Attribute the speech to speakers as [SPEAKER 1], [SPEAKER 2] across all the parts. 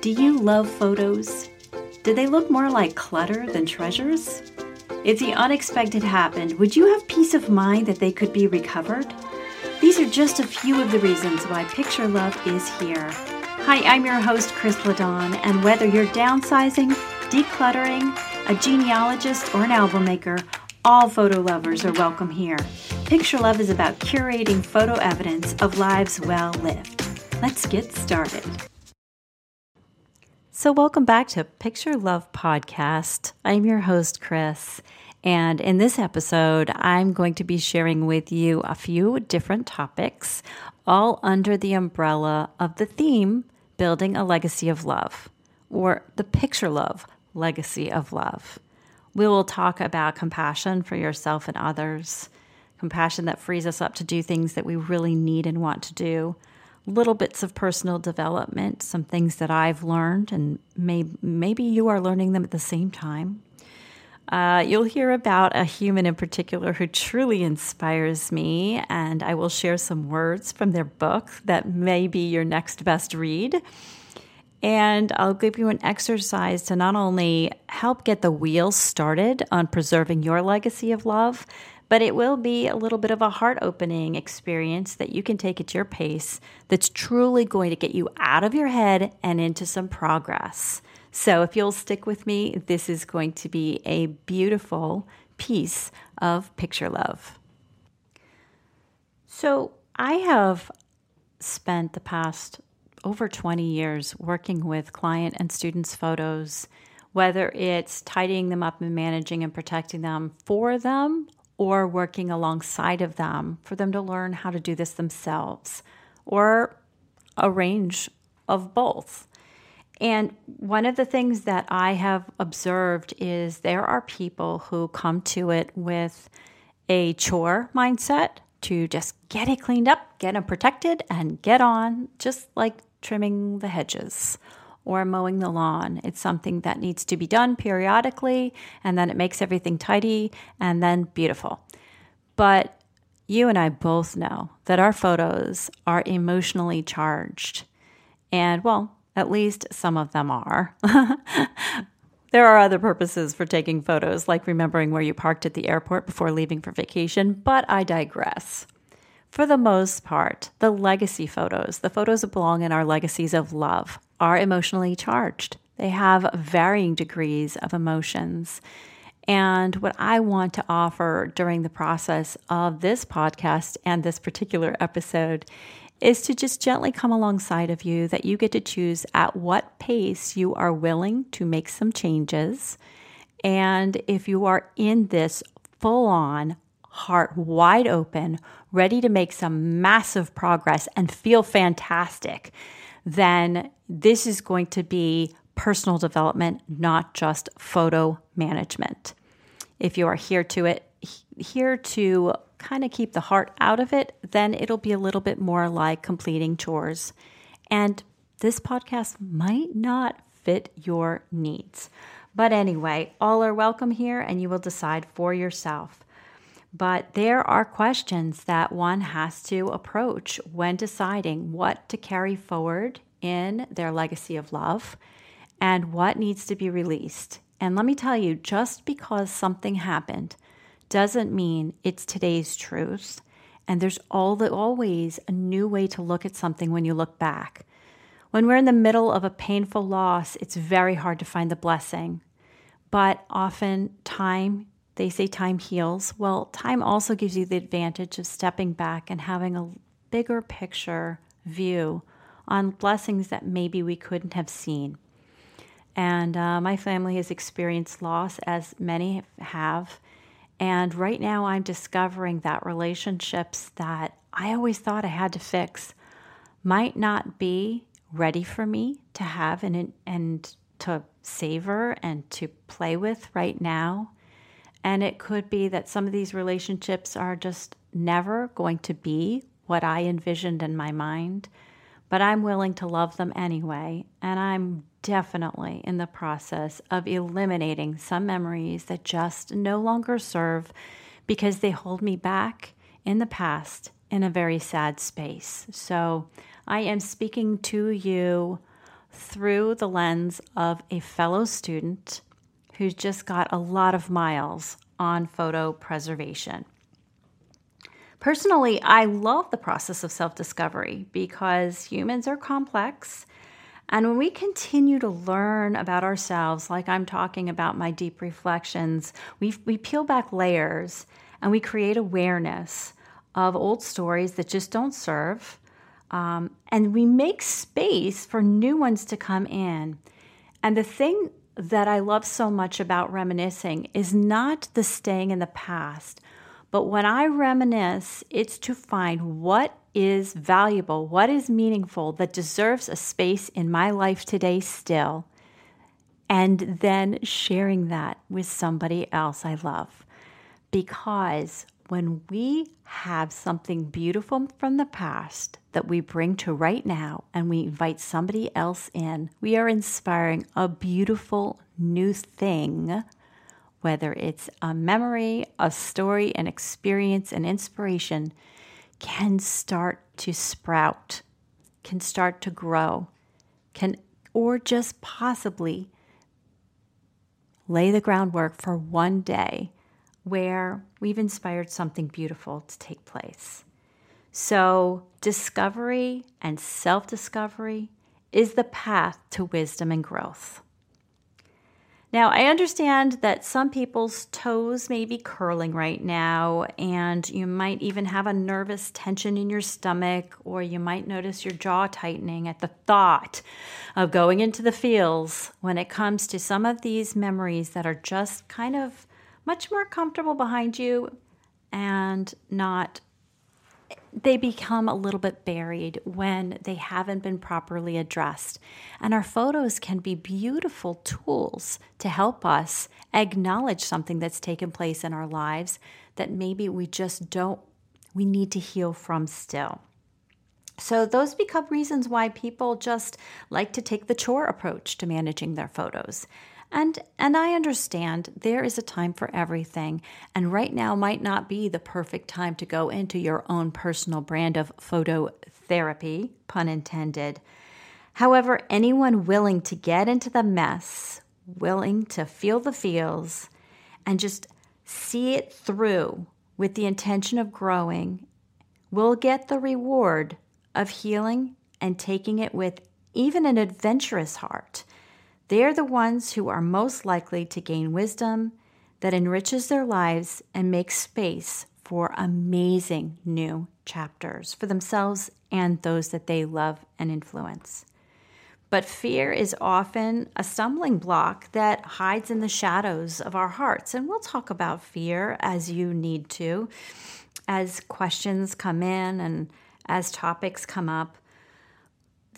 [SPEAKER 1] Do you love photos? Do they look more like clutter than treasures? If the unexpected happened, would you have peace of mind that they could be recovered? These are just a few of the reasons why Picture Love is here. Hi, I'm your host, Kris Ladon, and whether you're downsizing, decluttering, a genealogist, or an album maker, all photo lovers are welcome here. Picture Love is about curating photo evidence of lives well lived. Let's get started. So, welcome back to Picture Love Podcast. I'm your host, Kris. And in this episode, I'm going to be sharing with you a few different topics, all under the umbrella of the theme Building a Legacy of Love, or the Picture Love Legacy of Love. We will talk about compassion for yourself and others, compassion that frees us up to do things that we really need and want to do little bits of personal development, some things that I've learned, and may, maybe you are learning them at the same time. Uh, you'll hear about a human in particular who truly inspires me, and I will share some words from their book that may be your next best read. And I'll give you an exercise to not only help get the wheels started on preserving your legacy of love, but it will be a little bit of a heart opening experience that you can take at your pace that's truly going to get you out of your head and into some progress. So, if you'll stick with me, this is going to be a beautiful piece of picture love. So, I have spent the past over 20 years working with client and students' photos, whether it's tidying them up and managing and protecting them for them or working alongside of them for them to learn how to do this themselves, or a range of both. And one of the things that I have observed is there are people who come to it with a chore mindset to just get it cleaned up, get them protected, and get on, just like trimming the hedges or mowing the lawn. It's something that needs to be done periodically, and then it makes everything tidy and then beautiful. But you and I both know that our photos are emotionally charged. And well, at least some of them are. there are other purposes for taking photos, like remembering where you parked at the airport before leaving for vacation, but I digress. For the most part, the legacy photos, the photos that belong in our legacies of love, are emotionally charged. They have varying degrees of emotions. And what I want to offer during the process of this podcast and this particular episode is to just gently come alongside of you that you get to choose at what pace you are willing to make some changes. And if you are in this full on, heart wide open, ready to make some massive progress and feel fantastic, then this is going to be personal development, not just photo management. If you are here to it, here to kind of keep the heart out of it, then it'll be a little bit more like completing chores. And this podcast might not fit your needs. But anyway, all are welcome here and you will decide for yourself. But there are questions that one has to approach when deciding what to carry forward in their legacy of love and what needs to be released. And let me tell you, just because something happened doesn't mean it's today's truth. And there's all the, always a new way to look at something when you look back. When we're in the middle of a painful loss, it's very hard to find the blessing. But often, time they say time heals. Well, time also gives you the advantage of stepping back and having a bigger picture view on blessings that maybe we couldn't have seen. And uh, my family has experienced loss, as many have. And right now, I'm discovering that relationships that I always thought I had to fix might not be ready for me to have and, and to savor and to play with right now. And it could be that some of these relationships are just never going to be what I envisioned in my mind, but I'm willing to love them anyway. And I'm definitely in the process of eliminating some memories that just no longer serve because they hold me back in the past in a very sad space. So I am speaking to you through the lens of a fellow student who's just got a lot of miles on photo preservation. Personally, I love the process of self discovery because humans are complex. And when we continue to learn about ourselves, like I'm talking about my deep reflections, we, we peel back layers and we create awareness of old stories that just don't serve. Um, and we make space for new ones to come in. And the thing that I love so much about reminiscing is not the staying in the past, but when I reminisce, it's to find what is valuable, what is meaningful, that deserves a space in my life today still, and then sharing that with somebody else I love. Because when we have something beautiful from the past that we bring to right now and we invite somebody else in, we are inspiring a beautiful new thing, whether it's a memory, a story, an experience, an inspiration, can start to sprout, can start to grow, can or just possibly lay the groundwork for one day where we've inspired something beautiful to take place. So, discovery and self discovery is the path to wisdom and growth. Now, I understand that some people's toes may be curling right now, and you might even have a nervous tension in your stomach, or you might notice your jaw tightening at the thought of going into the fields when it comes to some of these memories that are just kind of much more comfortable behind you and not they become a little bit buried when they haven't been properly addressed. And our photos can be beautiful tools to help us acknowledge something that's taken place in our lives that maybe we just don't, we need to heal from still. So, those become reasons why people just like to take the chore approach to managing their photos. And and I understand there is a time for everything, and right now might not be the perfect time to go into your own personal brand of photo therapy, pun intended. However, anyone willing to get into the mess, willing to feel the feels and just see it through with the intention of growing will get the reward of healing and taking it with even an adventurous heart they're the ones who are most likely to gain wisdom that enriches their lives and makes space for amazing new chapters for themselves and those that they love and influence. But fear is often a stumbling block that hides in the shadows of our hearts. And we'll talk about fear as you need to, as questions come in and as topics come up.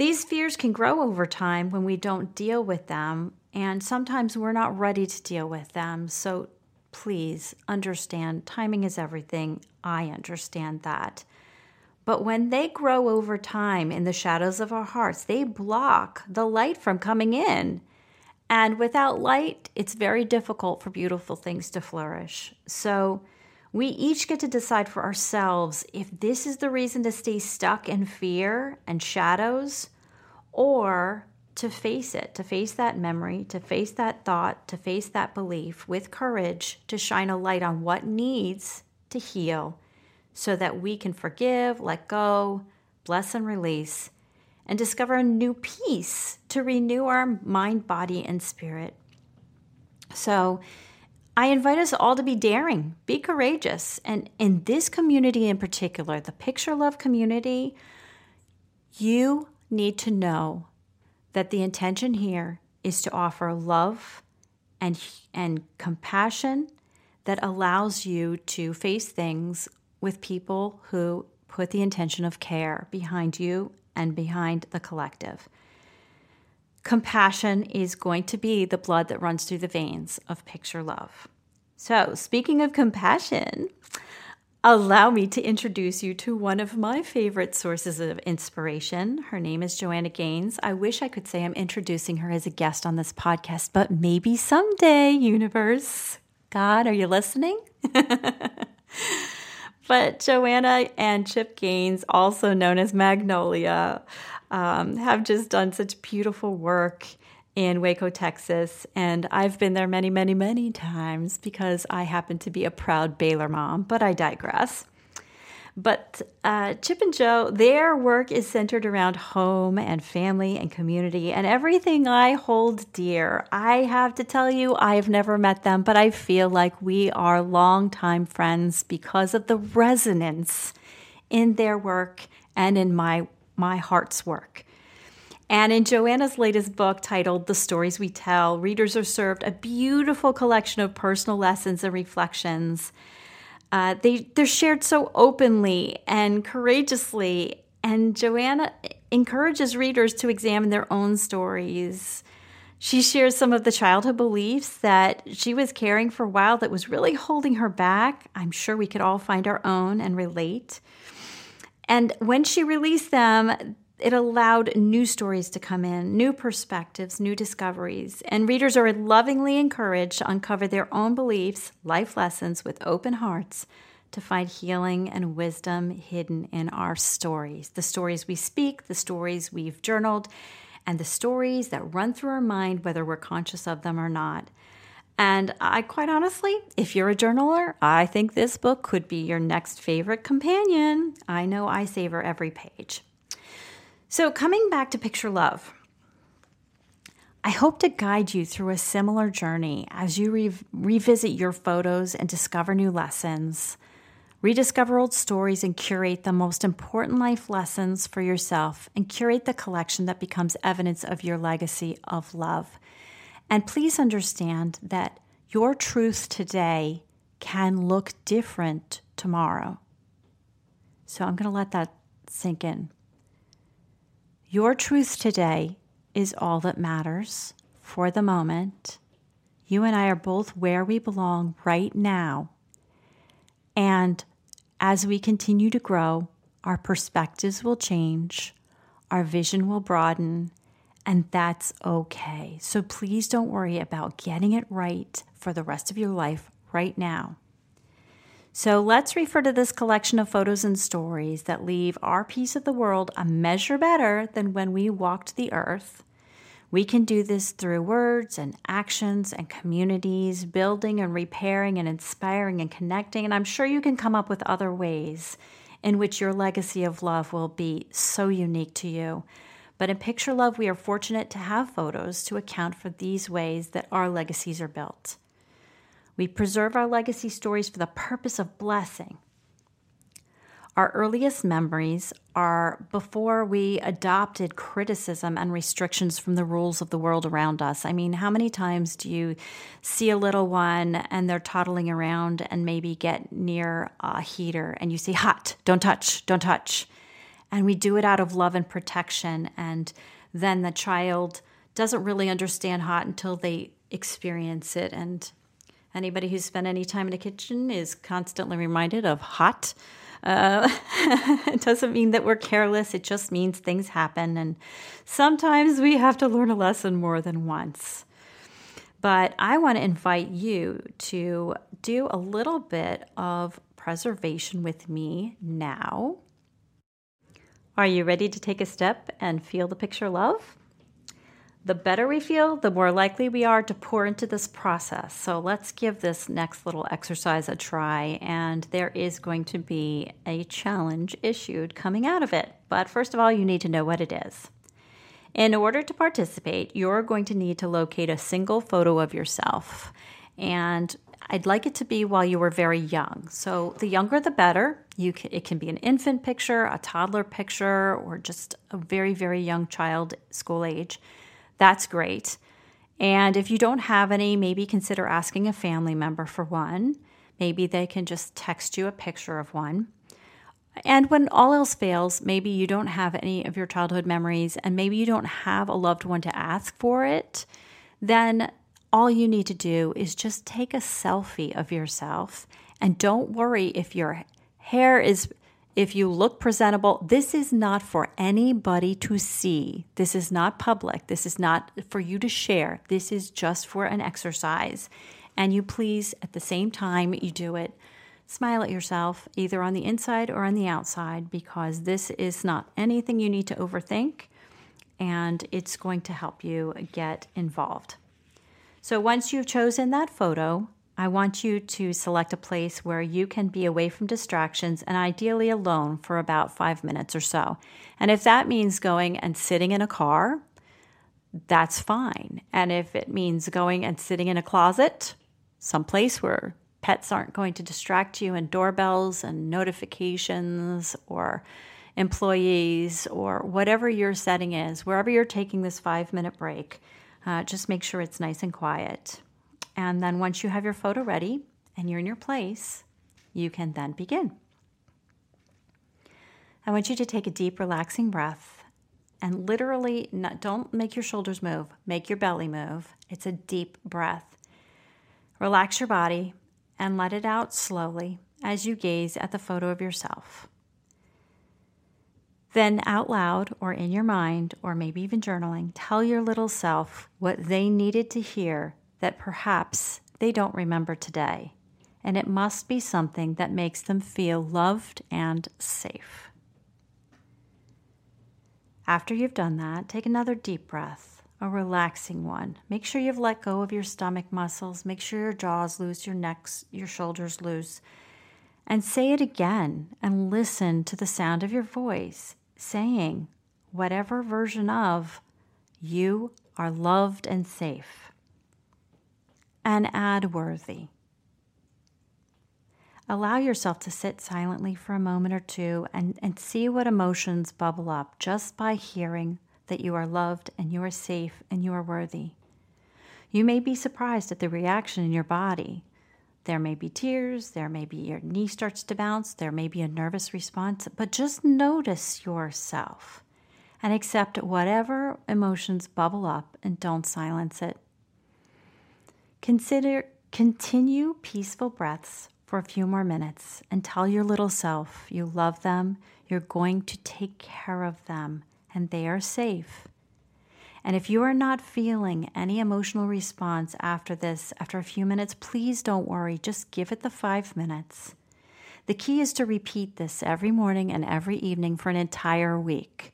[SPEAKER 1] These fears can grow over time when we don't deal with them, and sometimes we're not ready to deal with them. So please understand timing is everything. I understand that. But when they grow over time in the shadows of our hearts, they block the light from coming in. And without light, it's very difficult for beautiful things to flourish. So we each get to decide for ourselves if this is the reason to stay stuck in fear and shadows or to face it, to face that memory, to face that thought, to face that belief with courage, to shine a light on what needs to heal so that we can forgive, let go, bless, and release, and discover a new peace to renew our mind, body, and spirit. So, I invite us all to be daring, be courageous. And in this community in particular, the Picture Love community, you need to know that the intention here is to offer love and, and compassion that allows you to face things with people who put the intention of care behind you and behind the collective. Compassion is going to be the blood that runs through the veins of picture love. So, speaking of compassion, allow me to introduce you to one of my favorite sources of inspiration. Her name is Joanna Gaines. I wish I could say I'm introducing her as a guest on this podcast, but maybe someday, universe. God, are you listening? but Joanna and Chip Gaines, also known as Magnolia, um, have just done such beautiful work in Waco, Texas. And I've been there many, many, many times because I happen to be a proud Baylor mom, but I digress. But uh, Chip and Jo, their work is centered around home and family and community and everything I hold dear. I have to tell you, I have never met them, but I feel like we are longtime friends because of the resonance in their work and in my my heart's work. And in Joanna's latest book titled The Stories We Tell, readers are served a beautiful collection of personal lessons and reflections. Uh, they, they're shared so openly and courageously, and Joanna encourages readers to examine their own stories. She shares some of the childhood beliefs that she was carrying for a while that was really holding her back. I'm sure we could all find our own and relate. And when she released them, it allowed new stories to come in, new perspectives, new discoveries, and readers are lovingly encouraged to uncover their own beliefs, life lessons with open hearts to find healing and wisdom hidden in our stories. The stories we speak, the stories we've journaled, and the stories that run through our mind, whether we're conscious of them or not. And I quite honestly, if you're a journaler, I think this book could be your next favorite companion. I know I savor every page. So, coming back to Picture Love, I hope to guide you through a similar journey as you re- revisit your photos and discover new lessons, rediscover old stories, and curate the most important life lessons for yourself, and curate the collection that becomes evidence of your legacy of love. And please understand that your truth today can look different tomorrow. So, I'm going to let that sink in. Your truth today is all that matters for the moment. You and I are both where we belong right now. And as we continue to grow, our perspectives will change, our vision will broaden, and that's okay. So please don't worry about getting it right for the rest of your life right now. So let's refer to this collection of photos and stories that leave our piece of the world a measure better than when we walked the earth. We can do this through words and actions and communities, building and repairing and inspiring and connecting. And I'm sure you can come up with other ways in which your legacy of love will be so unique to you. But in Picture Love, we are fortunate to have photos to account for these ways that our legacies are built. We preserve our legacy stories for the purpose of blessing. Our earliest memories are before we adopted criticism and restrictions from the rules of the world around us. I mean, how many times do you see a little one and they're toddling around and maybe get near a heater and you say, hot, don't touch, don't touch. And we do it out of love and protection. And then the child doesn't really understand hot until they experience it and Anybody who's spent any time in a kitchen is constantly reminded of hot. Uh, it doesn't mean that we're careless, it just means things happen. And sometimes we have to learn a lesson more than once. But I want to invite you to do a little bit of preservation with me now. Are you ready to take a step and feel the picture love? The better we feel, the more likely we are to pour into this process. So let's give this next little exercise a try. And there is going to be a challenge issued coming out of it. But first of all, you need to know what it is. In order to participate, you're going to need to locate a single photo of yourself. And I'd like it to be while you were very young. So the younger the better. You can, it can be an infant picture, a toddler picture, or just a very, very young child, school age. That's great. And if you don't have any, maybe consider asking a family member for one. Maybe they can just text you a picture of one. And when all else fails, maybe you don't have any of your childhood memories and maybe you don't have a loved one to ask for it, then all you need to do is just take a selfie of yourself and don't worry if your hair is if you look presentable, this is not for anybody to see. This is not public. This is not for you to share. This is just for an exercise. And you please, at the same time you do it, smile at yourself, either on the inside or on the outside, because this is not anything you need to overthink. and it's going to help you get involved. So once you've chosen that photo, I want you to select a place where you can be away from distractions and ideally alone for about five minutes or so. And if that means going and sitting in a car, that's fine. And if it means going and sitting in a closet, someplace where pets aren't going to distract you and doorbells and notifications or employees or whatever your setting is, wherever you're taking this five minute break, uh, just make sure it's nice and quiet. And then once you have your photo ready and you're in your place, you can then begin. I want you to take a deep, relaxing breath and literally not, don't make your shoulders move, make your belly move. It's a deep breath. Relax your body and let it out slowly as you gaze at the photo of yourself. Then, out loud or in your mind, or maybe even journaling, tell your little self what they needed to hear that perhaps they don't remember today, and it must be something that makes them feel loved and safe. After you've done that, take another deep breath, a relaxing one. Make sure you've let go of your stomach muscles, make sure your jaw's loose, your neck's, your shoulders loose, and say it again and listen to the sound of your voice saying whatever version of you are loved and safe and add worthy. Allow yourself to sit silently for a moment or two and, and see what emotions bubble up just by hearing that you are loved and you are safe and you are worthy. You may be surprised at the reaction in your body. There may be tears, there may be your knee starts to bounce, there may be a nervous response, but just notice yourself and accept whatever emotions bubble up and don't silence it. Consider continue peaceful breaths for a few more minutes and tell your little self you love them, you're going to take care of them, and they are safe. And if you are not feeling any emotional response after this, after a few minutes, please don't worry. Just give it the five minutes. The key is to repeat this every morning and every evening for an entire week.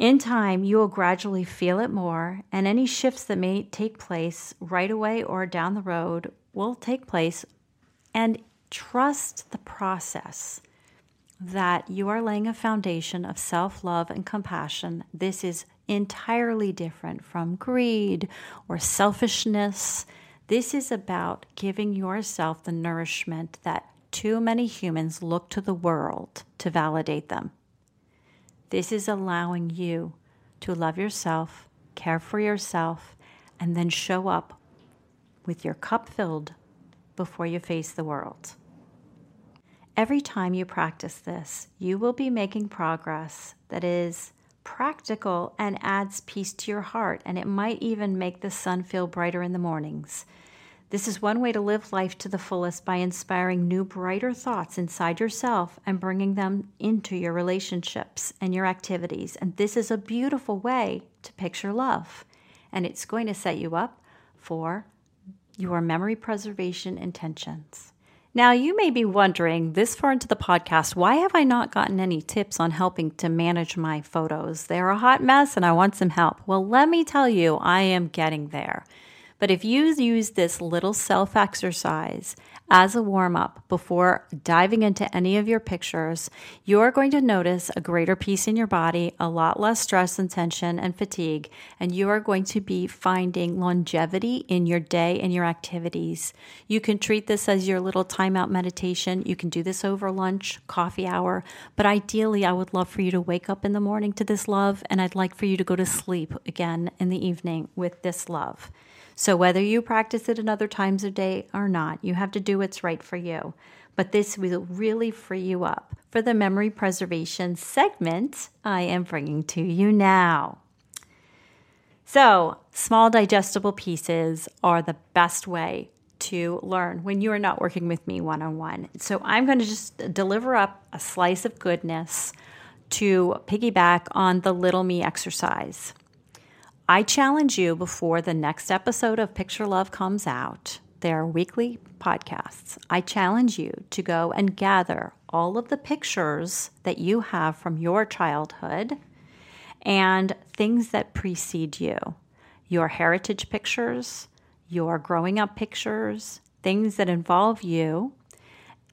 [SPEAKER 1] In time, you will gradually feel it more, and any shifts that may take place right away or down the road will take place. And trust the process that you are laying a foundation of self love and compassion. This is entirely different from greed or selfishness. This is about giving yourself the nourishment that too many humans look to the world to validate them. This is allowing you to love yourself, care for yourself, and then show up with your cup filled before you face the world. Every time you practice this, you will be making progress that is practical and adds peace to your heart, and it might even make the sun feel brighter in the mornings. This is one way to live life to the fullest by inspiring new, brighter thoughts inside yourself and bringing them into your relationships and your activities. And this is a beautiful way to picture love. And it's going to set you up for your memory preservation intentions. Now, you may be wondering this far into the podcast, why have I not gotten any tips on helping to manage my photos? They're a hot mess and I want some help. Well, let me tell you, I am getting there. But if you use this little self exercise as a warm up before diving into any of your pictures, you're going to notice a greater peace in your body, a lot less stress and tension and fatigue, and you are going to be finding longevity in your day and your activities. You can treat this as your little timeout meditation. You can do this over lunch, coffee hour, but ideally, I would love for you to wake up in the morning to this love, and I'd like for you to go to sleep again in the evening with this love. So, whether you practice it in other times of day or not, you have to do what's right for you. But this will really free you up for the memory preservation segment I am bringing to you now. So, small digestible pieces are the best way to learn when you are not working with me one on one. So, I'm going to just deliver up a slice of goodness to piggyback on the little me exercise. I challenge you before the next episode of Picture Love comes out, their weekly podcasts. I challenge you to go and gather all of the pictures that you have from your childhood and things that precede you your heritage pictures, your growing up pictures, things that involve you,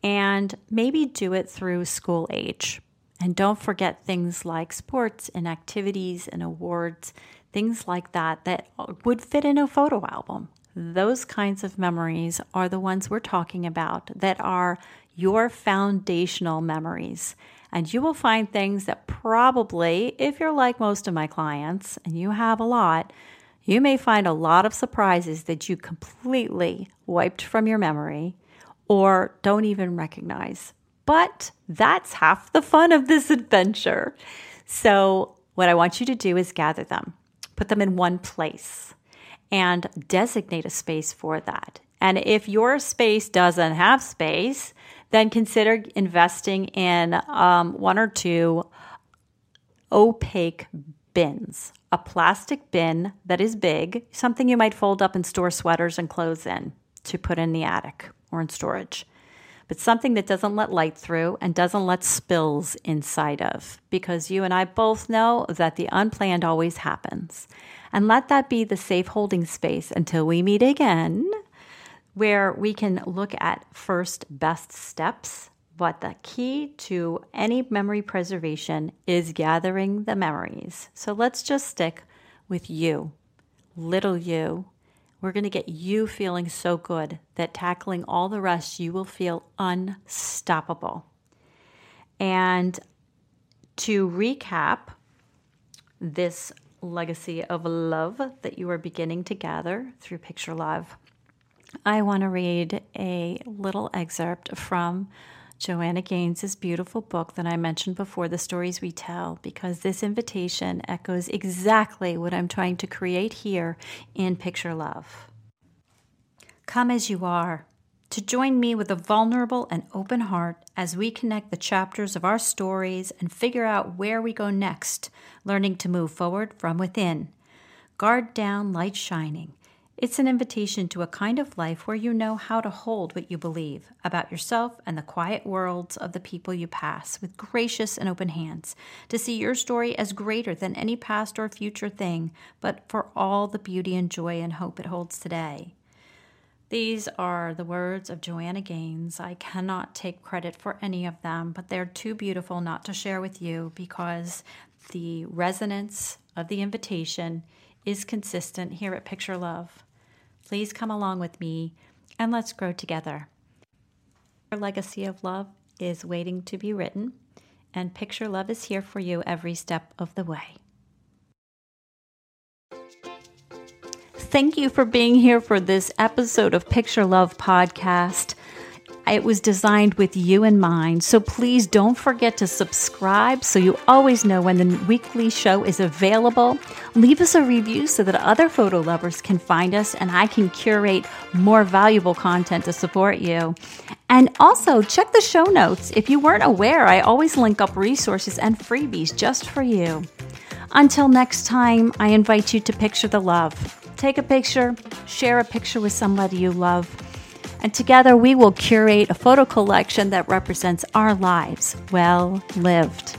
[SPEAKER 1] and maybe do it through school age. And don't forget things like sports and activities and awards, things like that, that would fit in a photo album. Those kinds of memories are the ones we're talking about that are your foundational memories. And you will find things that probably, if you're like most of my clients, and you have a lot, you may find a lot of surprises that you completely wiped from your memory or don't even recognize. But that's half the fun of this adventure. So, what I want you to do is gather them, put them in one place, and designate a space for that. And if your space doesn't have space, then consider investing in um, one or two opaque bins. A plastic bin that is big, something you might fold up and store sweaters and clothes in to put in the attic or in storage. But something that doesn't let light through and doesn't let spills inside of, because you and I both know that the unplanned always happens. And let that be the safe holding space until we meet again, where we can look at first best steps. But the key to any memory preservation is gathering the memories. So let's just stick with you, little you, we're going to get you feeling so good that tackling all the rest, you will feel unstoppable. And to recap this legacy of love that you are beginning to gather through Picture Love, I want to read a little excerpt from Joanna Gaines' beautiful book that I mentioned before, The Stories We Tell, because this invitation echoes exactly what I'm trying to create here in Picture Love. Come as you are, to join me with a vulnerable and open heart as we connect the chapters of our stories and figure out where we go next, learning to move forward from within. Guard down, light shining it's an invitation to a kind of life where you know how to hold what you believe about yourself and the quiet worlds of the people you pass with gracious and open hands, to see your story as greater than any past or future thing, but for all the beauty and joy and hope it holds today. These are the words of Joanna Gaines. I cannot take credit for any of them, but they're too beautiful not to share with you because the resonance of the invitation is consistent here at Picture Love. Please come along with me and let's grow together. Our legacy of love is waiting to be written, and Picture Love is here for you every step of the way. Thank you for being here for this episode of Picture Love Podcast. It was designed with you in mind. So please don't forget to subscribe so you always know when the weekly show is available. Leave us a review so that other photo lovers can find us and I can curate more valuable content to support you. And also check the show notes. If you weren't aware, I always link up resources and freebies just for you. Until next time, I invite you to picture the love. Take a picture, share a picture with somebody you love and together we will curate a photo collection that represents our lives well lived.